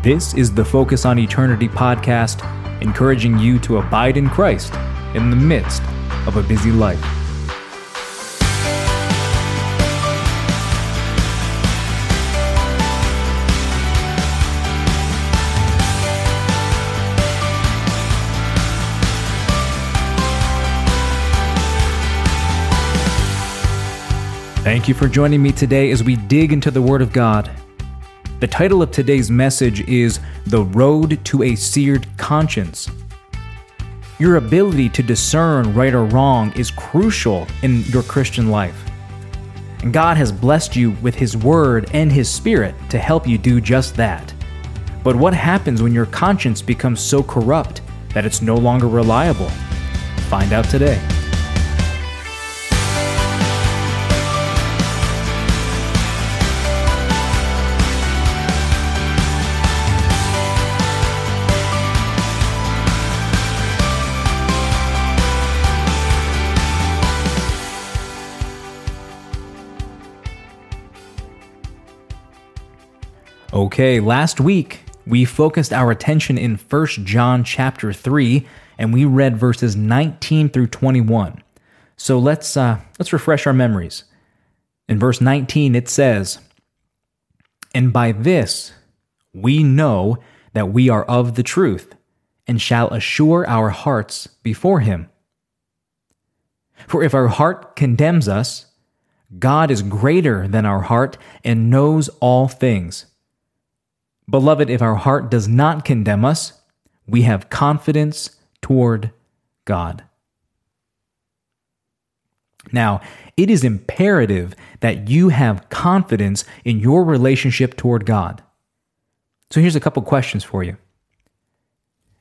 This is the Focus on Eternity podcast, encouraging you to abide in Christ in the midst of a busy life. Thank you for joining me today as we dig into the Word of God. The title of today's message is The Road to a Seared Conscience. Your ability to discern right or wrong is crucial in your Christian life. And God has blessed you with His Word and His Spirit to help you do just that. But what happens when your conscience becomes so corrupt that it's no longer reliable? Find out today. Okay, last week we focused our attention in 1 John chapter 3 and we read verses 19 through 21. So let's uh, let's refresh our memories. In verse 19 it says, "And by this we know that we are of the truth and shall assure our hearts before him. For if our heart condemns us, God is greater than our heart and knows all things." Beloved, if our heart does not condemn us, we have confidence toward God. Now, it is imperative that you have confidence in your relationship toward God. So here's a couple questions for you.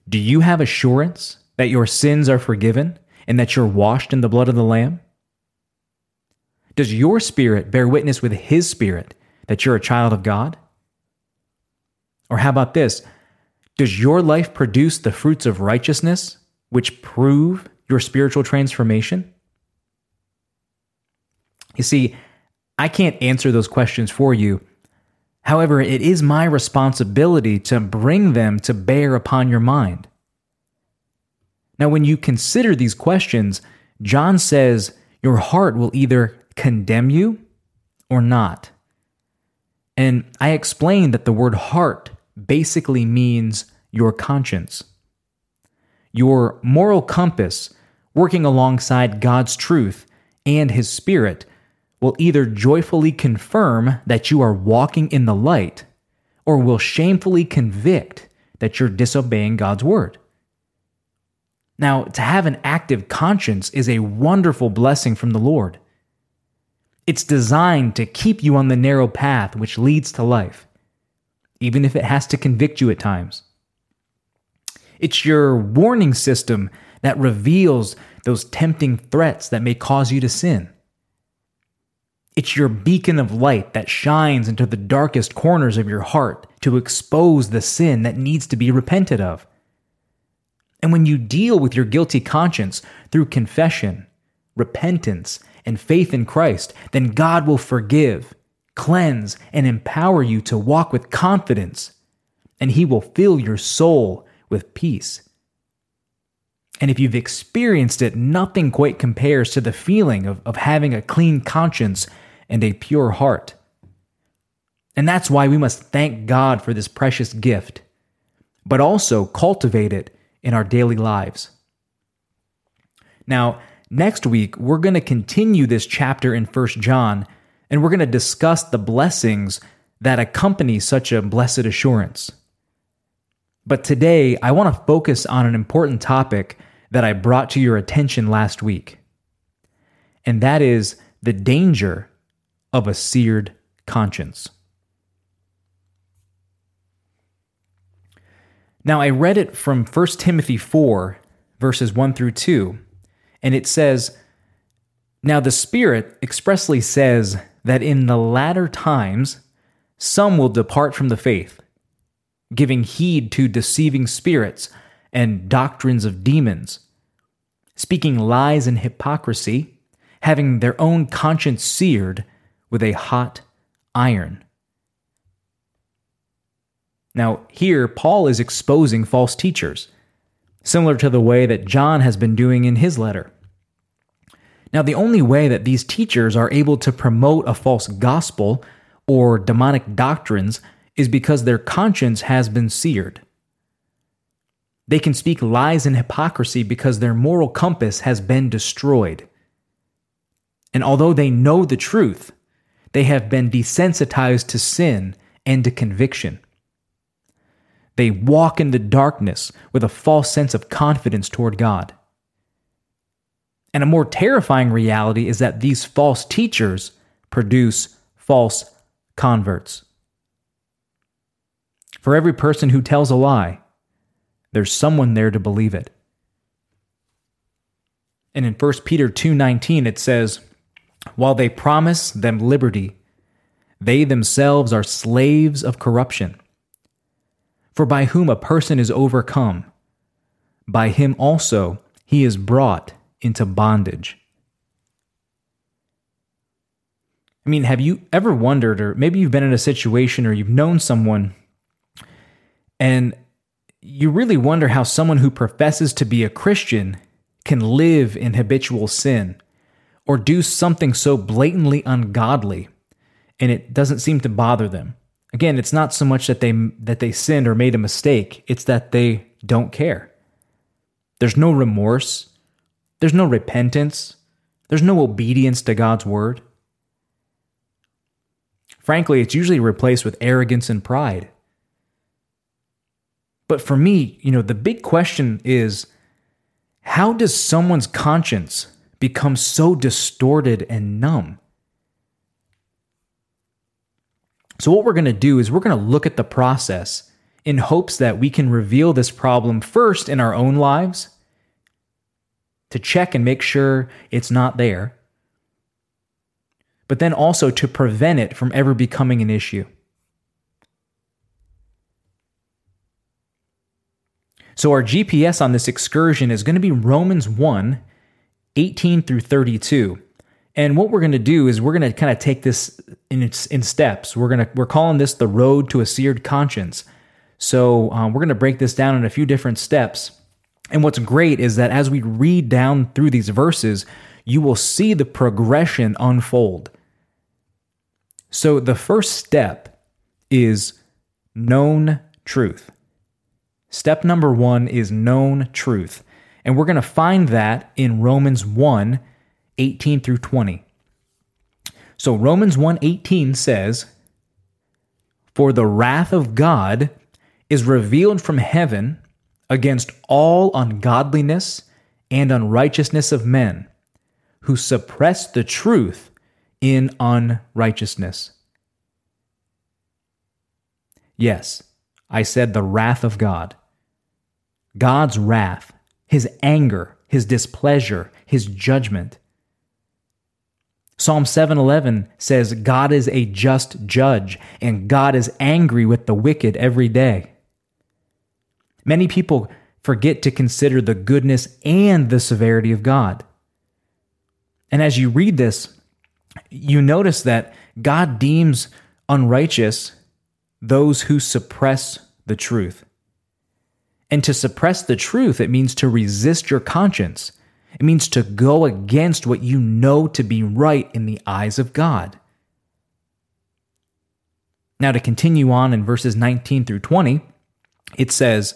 Do you have assurance that your sins are forgiven and that you're washed in the blood of the Lamb? Does your spirit bear witness with his spirit that you're a child of God? Or how about this? Does your life produce the fruits of righteousness, which prove your spiritual transformation? You see, I can't answer those questions for you. However, it is my responsibility to bring them to bear upon your mind. Now, when you consider these questions, John says your heart will either condemn you or not. And I explained that the word heart basically means your conscience. Your moral compass, working alongside God's truth and His Spirit, will either joyfully confirm that you are walking in the light or will shamefully convict that you're disobeying God's word. Now, to have an active conscience is a wonderful blessing from the Lord. It's designed to keep you on the narrow path which leads to life even if it has to convict you at times. It's your warning system that reveals those tempting threats that may cause you to sin. It's your beacon of light that shines into the darkest corners of your heart to expose the sin that needs to be repented of. And when you deal with your guilty conscience through confession, repentance, and faith in Christ, then God will forgive cleanse, and empower you to walk with confidence, and He will fill your soul with peace. And if you've experienced it, nothing quite compares to the feeling of, of having a clean conscience and a pure heart. And that's why we must thank God for this precious gift, but also cultivate it in our daily lives. Now, next week, we're going to continue this chapter in 1 John and we're going to discuss the blessings that accompany such a blessed assurance. But today, I want to focus on an important topic that I brought to your attention last week, and that is the danger of a seared conscience. Now, I read it from 1 Timothy 4, verses 1 through 2, and it says, Now the Spirit expressly says that in the latter times some will depart from the faith, giving heed to deceiving spirits and doctrines of demons, speaking lies and hypocrisy, having their own conscience seared with a hot iron. Now, here, Paul is exposing false teachers, similar to the way that John has been doing in his letter. Now, the only way that these teachers are able to promote a false gospel or demonic doctrines is because their conscience has been seared. They can speak lies and hypocrisy because their moral compass has been destroyed. And although they know the truth, they have been desensitized to sin and to conviction. They walk in the darkness with a false sense of confidence toward God. And a more terrifying reality is that these false teachers produce false converts. For every person who tells a lie, there's someone there to believe it. And in 1 Peter 2:19 it says, "While they promise them liberty, they themselves are slaves of corruption. For by whom a person is overcome, by him also he is brought into bondage." I mean, have you ever wondered, or maybe you've been in a situation or you've known someone, and you really wonder how someone who professes to be a Christian can live in habitual sin or do something so blatantly ungodly and it doesn't seem to bother them. Again, it's not so much that they that they sinned or made a mistake, it's that they don't care. There's no remorse, there's no repentance, there's no obedience to God's word. Frankly, it's usually replaced with arrogance and pride. But for me, you know, the big question is how does someone's conscience become so distorted and numb? So, what we're going to do is we're going to look at the process in hopes that we can reveal this problem first in our own lives to check and make sure it's not there but then also to prevent it from ever becoming an issue. So, our GPS on this excursion is going to be Romans 1 18 through 32. And what we're going to do is we're going to kind of take this in in steps. We're going to we're calling this the road to a seared conscience. So um, we're going to break this down in a few different steps. And what's great is that as we read down through these verses, you will see the progression unfold. So the first step is known truth. Step number one is known truth. And we're going to find that in Romans 1 18 through 20. So Romans 1 18 says, For the wrath of God is revealed from heaven against all ungodliness and unrighteousness of men who suppress the truth in unrighteousness. Yes, I said the wrath of God. God's wrath, his anger, his displeasure, his judgment. Psalm 7:11 says God is a just judge and God is angry with the wicked every day. Many people forget to consider the goodness and the severity of God. And as you read this, you notice that God deems unrighteous those who suppress the truth. And to suppress the truth, it means to resist your conscience. It means to go against what you know to be right in the eyes of God. Now, to continue on in verses 19 through 20, it says,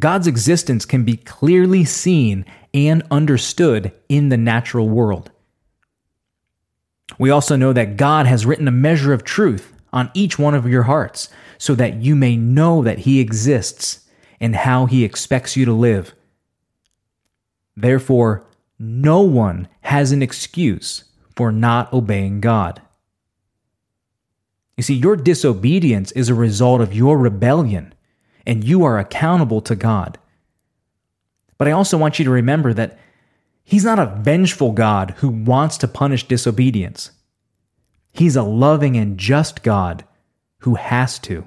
God's existence can be clearly seen and understood in the natural world. We also know that God has written a measure of truth on each one of your hearts so that you may know that He exists and how He expects you to live. Therefore, no one has an excuse for not obeying God. You see, your disobedience is a result of your rebellion, and you are accountable to God. But I also want you to remember that He's not a vengeful God who wants to punish disobedience. He's a loving and just God who has to.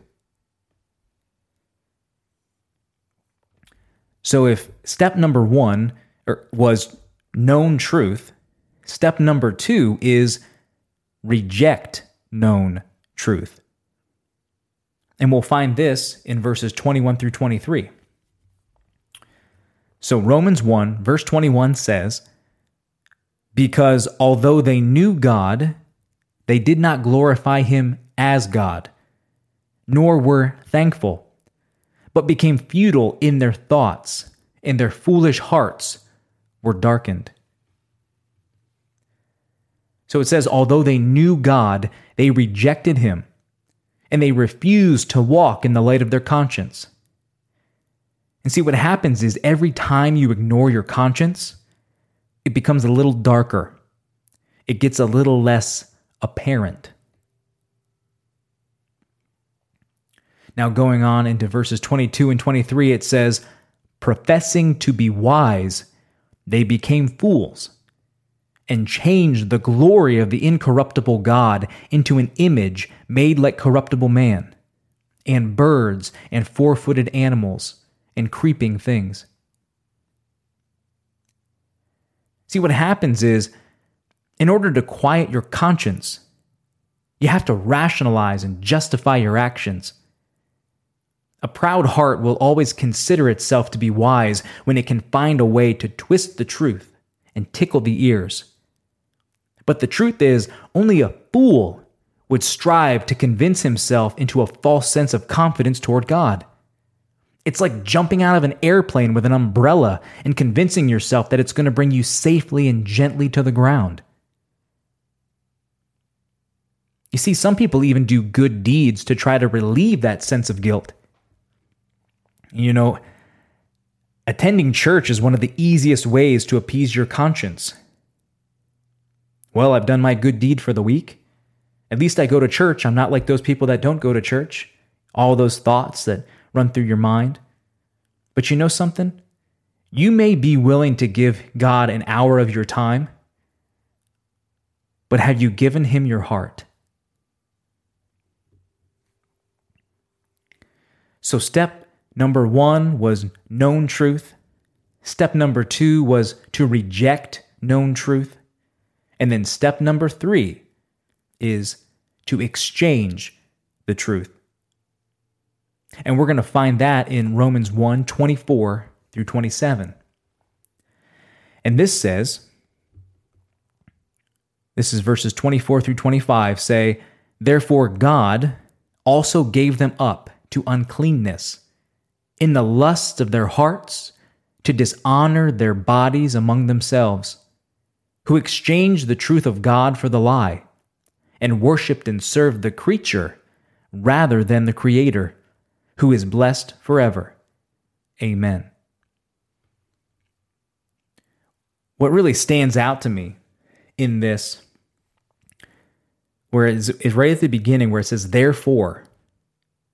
So if step number one er, was known truth, step number two is reject known truth. And we'll find this in verses 21 through 23. So Romans 1, verse 21 says, Because although they knew God, they did not glorify him as God, nor were thankful, but became futile in their thoughts, and their foolish hearts were darkened. So it says, although they knew God, they rejected him, and they refuse to walk in the light of their conscience. And see, what happens is every time you ignore your conscience, it becomes a little darker. It gets a little less apparent. Now, going on into verses 22 and 23, it says, Professing to be wise, they became fools and changed the glory of the incorruptible God into an image made like corruptible man, and birds and four footed animals and creeping things. See, what happens is, in order to quiet your conscience, you have to rationalize and justify your actions. A proud heart will always consider itself to be wise when it can find a way to twist the truth and tickle the ears. But the truth is, only a fool would strive to convince himself into a false sense of confidence toward God. It's like jumping out of an airplane with an umbrella and convincing yourself that it's going to bring you safely and gently to the ground. You see, some people even do good deeds to try to relieve that sense of guilt. You know, attending church is one of the easiest ways to appease your conscience. Well, I've done my good deed for the week. At least I go to church. I'm not like those people that don't go to church. All those thoughts that run through your mind. But you know something? You may be willing to give God an hour of your time, but have you given him your heart? So, step number one was known truth. Step number two was to reject known truth. And then step number three is to exchange the truth. And we're going to find that in Romans 1 24 through 27. And this says, this is verses 24 through 25 say, Therefore God also gave them up to uncleanness in the lusts of their hearts to dishonor their bodies among themselves, who exchanged the truth of God for the lie, and worshipped and served the creature rather than the Creator who is blessed forever. Amen. What really stands out to me in this, where it's right at the beginning where it says, therefore,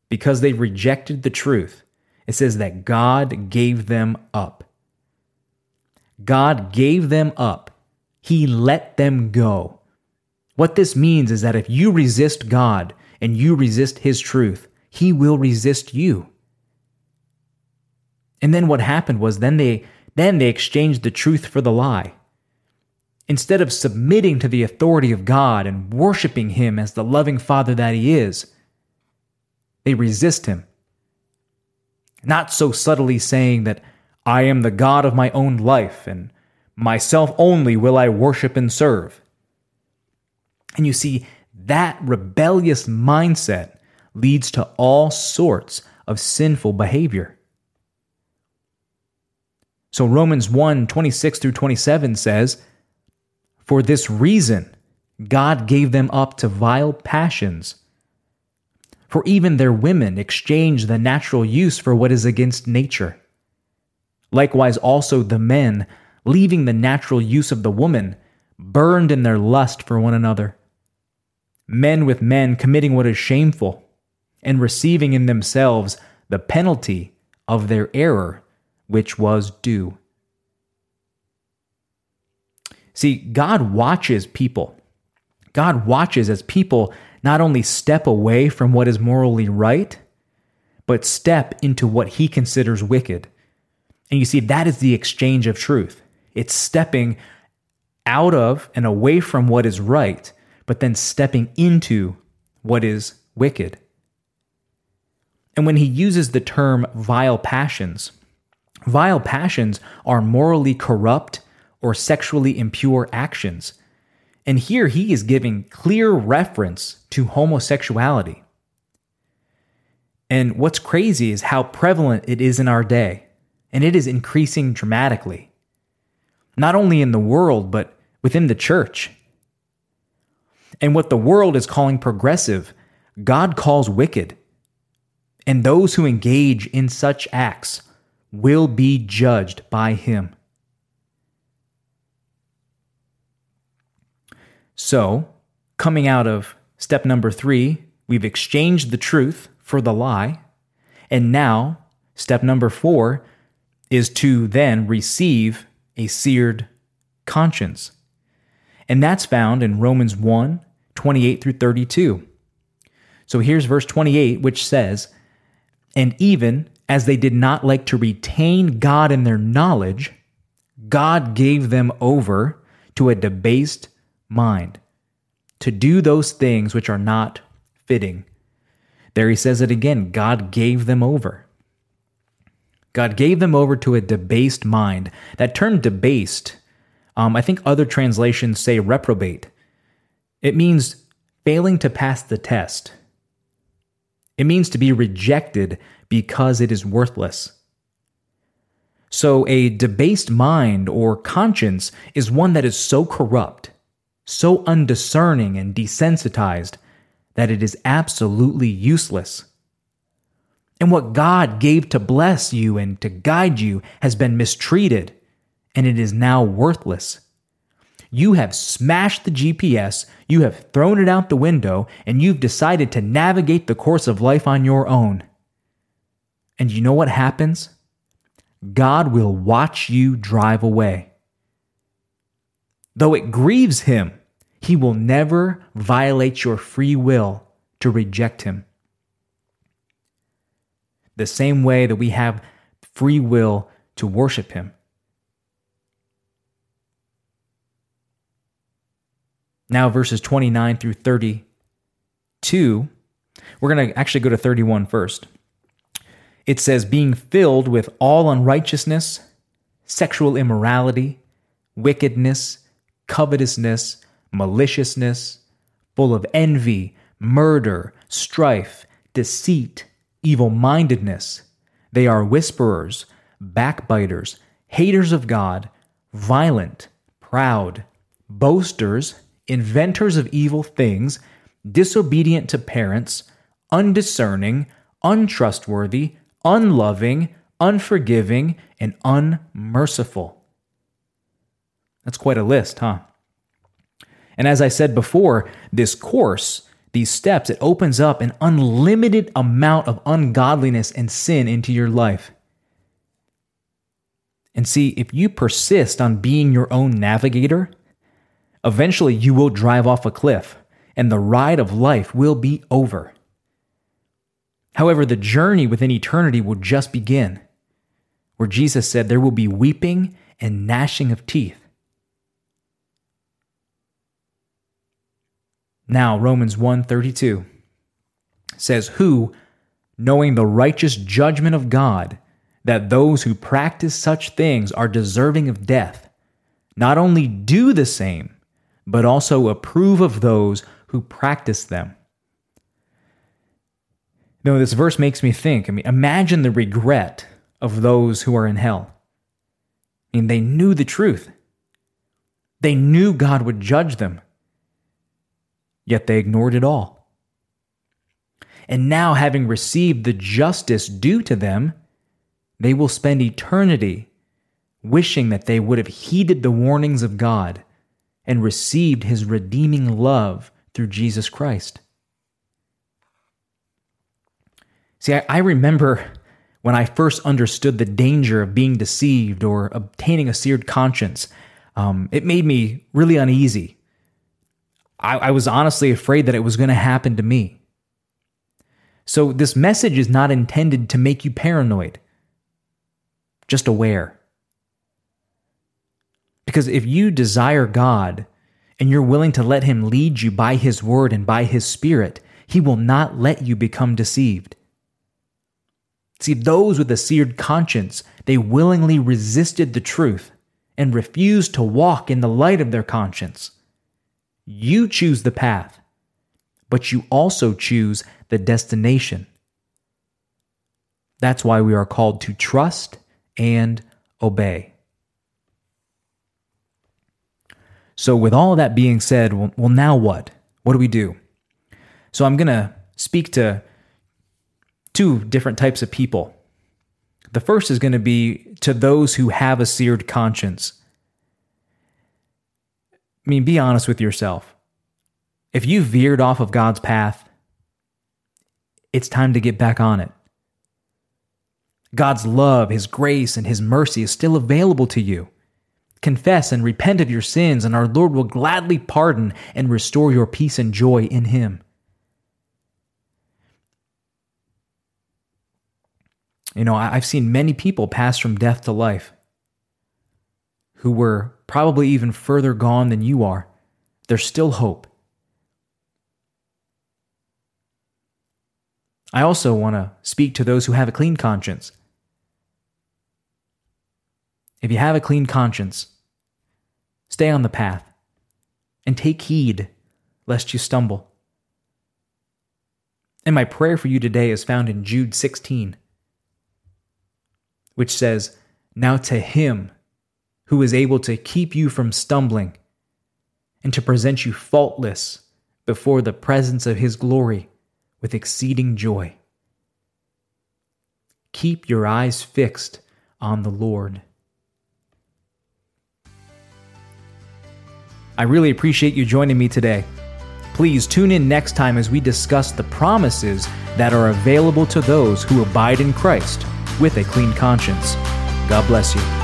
because they rejected the truth, it says that God gave them up. God gave them up. He let them go. What this means is that if you resist God and you resist His truth, he will resist you. And then what happened was then they then they exchanged the truth for the lie. Instead of submitting to the authority of God and worshiping him as the loving father that he is, they resist him. Not so subtly saying that I am the God of my own life and myself only will I worship and serve. And you see, that rebellious mindset leads to all sorts of sinful behavior. So Romans 1 26 through 27 says, For this reason, God gave them up to vile passions. For even their women exchange the natural use for what is against nature. Likewise, also the men, leaving the natural use of the woman, burned in their lust for one another men with men committing what is shameful, and receiving in themselves the penalty of their error, which was due. See, God watches people. God watches as people not only step away from what is morally right, but step into what he considers wicked. And you see, that is the exchange of truth. It's stepping out of and away from what is right, but then stepping into what is wicked. And when he uses the term vile passions, vile passions are morally corrupt or sexually impure actions. And here he is giving clear reference to homosexuality. And what's crazy is how prevalent it is in our day, and it is increasing dramatically. Not only in the world, but within the church. And what the world is calling progressive, God calls wicked. And those who engage in such acts will be judged by him. So, coming out of step number three, we've exchanged the truth for the lie. And now, step number four is to then receive a seared conscience. And that's found in Romans 1 28 through 32. So here's verse 28, which says, And even as they did not like to retain God in their knowledge, God gave them over to a debased mind to do those things which are not fitting. There he says it again God gave them over. God gave them over to a debased mind. That term debased, um, I think other translations say reprobate. It means failing to pass the test. It means to be rejected because it is worthless. So, a debased mind or conscience is one that is so corrupt so undiscerning and desensitized that it is absolutely useless. And what God gave to bless you and to guide you has been mistreated, and it is now worthless. You have smashed the GPS, you have thrown it out the window, and you've decided to navigate the course of life on your own. And you know what happens? God will watch you drive away. Though it grieves him he will never violate your free will to reject him. The same way that we have free will to worship him. Now, verses 29 through 32, we're going to actually go to 31 first. It says, being filled with all unrighteousness, sexual immorality, wickedness, covetousness, maliciousness, full of envy, murder, strife, deceit, evil mindedness. They are whisperers, backbiters, haters of God, violent, proud, boasters, inventors of evil things, disobedient to parents, undiscerning, untrustworthy, unloving, unforgiving, and unmerciful. That's quite a list, huh? And as I said before, this course, these steps, it opens up an unlimited amount of ungodliness and sin into your life. And see, if you persist on being your own navigator, eventually you will drive off a cliff and the ride of life will be over. However, the journey within eternity will just begin, where Jesus said there will be weeping and gnashing of teeth. Now, Romans 1:32 says, "Who, knowing the righteous judgment of God, that those who practice such things are deserving of death, not only do the same, but also approve of those who practice them." No, this verse makes me think. I mean, imagine the regret of those who are in hell. I mean, they knew the truth. They knew God would judge them yet they ignored it all. And now, having received the justice due to them, they will spend eternity wishing that they would have heeded the warnings of God and received his redeeming love through Jesus Christ. See, I, I remember when I first understood the danger of being deceived or obtaining a seared conscience. Um, it made me really uneasy. I, I was honestly afraid that it was going to happen to me. So, this message is not intended to make you paranoid, just aware. Because if you desire God and you're willing to let Him lead you by His word and by His Spirit, He will not let you become deceived. See, those with a seared conscience, they willingly resisted the truth and refused to walk in the light of their conscience. You choose the path, but you also choose the destination. That's why we are called to trust and obey. So, with all that being said, well, well now what? What do we do? So, I'm going to speak to two different types of people. The first is going to be to those who have a seared conscience. I mean, be honest with yourself. If you veered off of God's path, it's time to get back on it. God's love, His grace, and His mercy is still available to you. Confess and repent of your sins, and our Lord will gladly pardon and restore your peace and joy in Him. You know, I've seen many people pass from death to life who were probably even further gone than you are. There's still hope. I also want to speak to those who have a clean conscience. If you have a clean conscience, stay on the path and take heed lest you stumble. And my prayer for you today is found in Jude 16 which says, Now to him who is able to keep you from stumbling and to present you faultless before the presence of his glory with exceeding joy. Keep your eyes fixed on the Lord. I really appreciate you joining me today. Please tune in next time as we discuss the promises that are available to those who abide in Christ with a clean conscience. God bless you.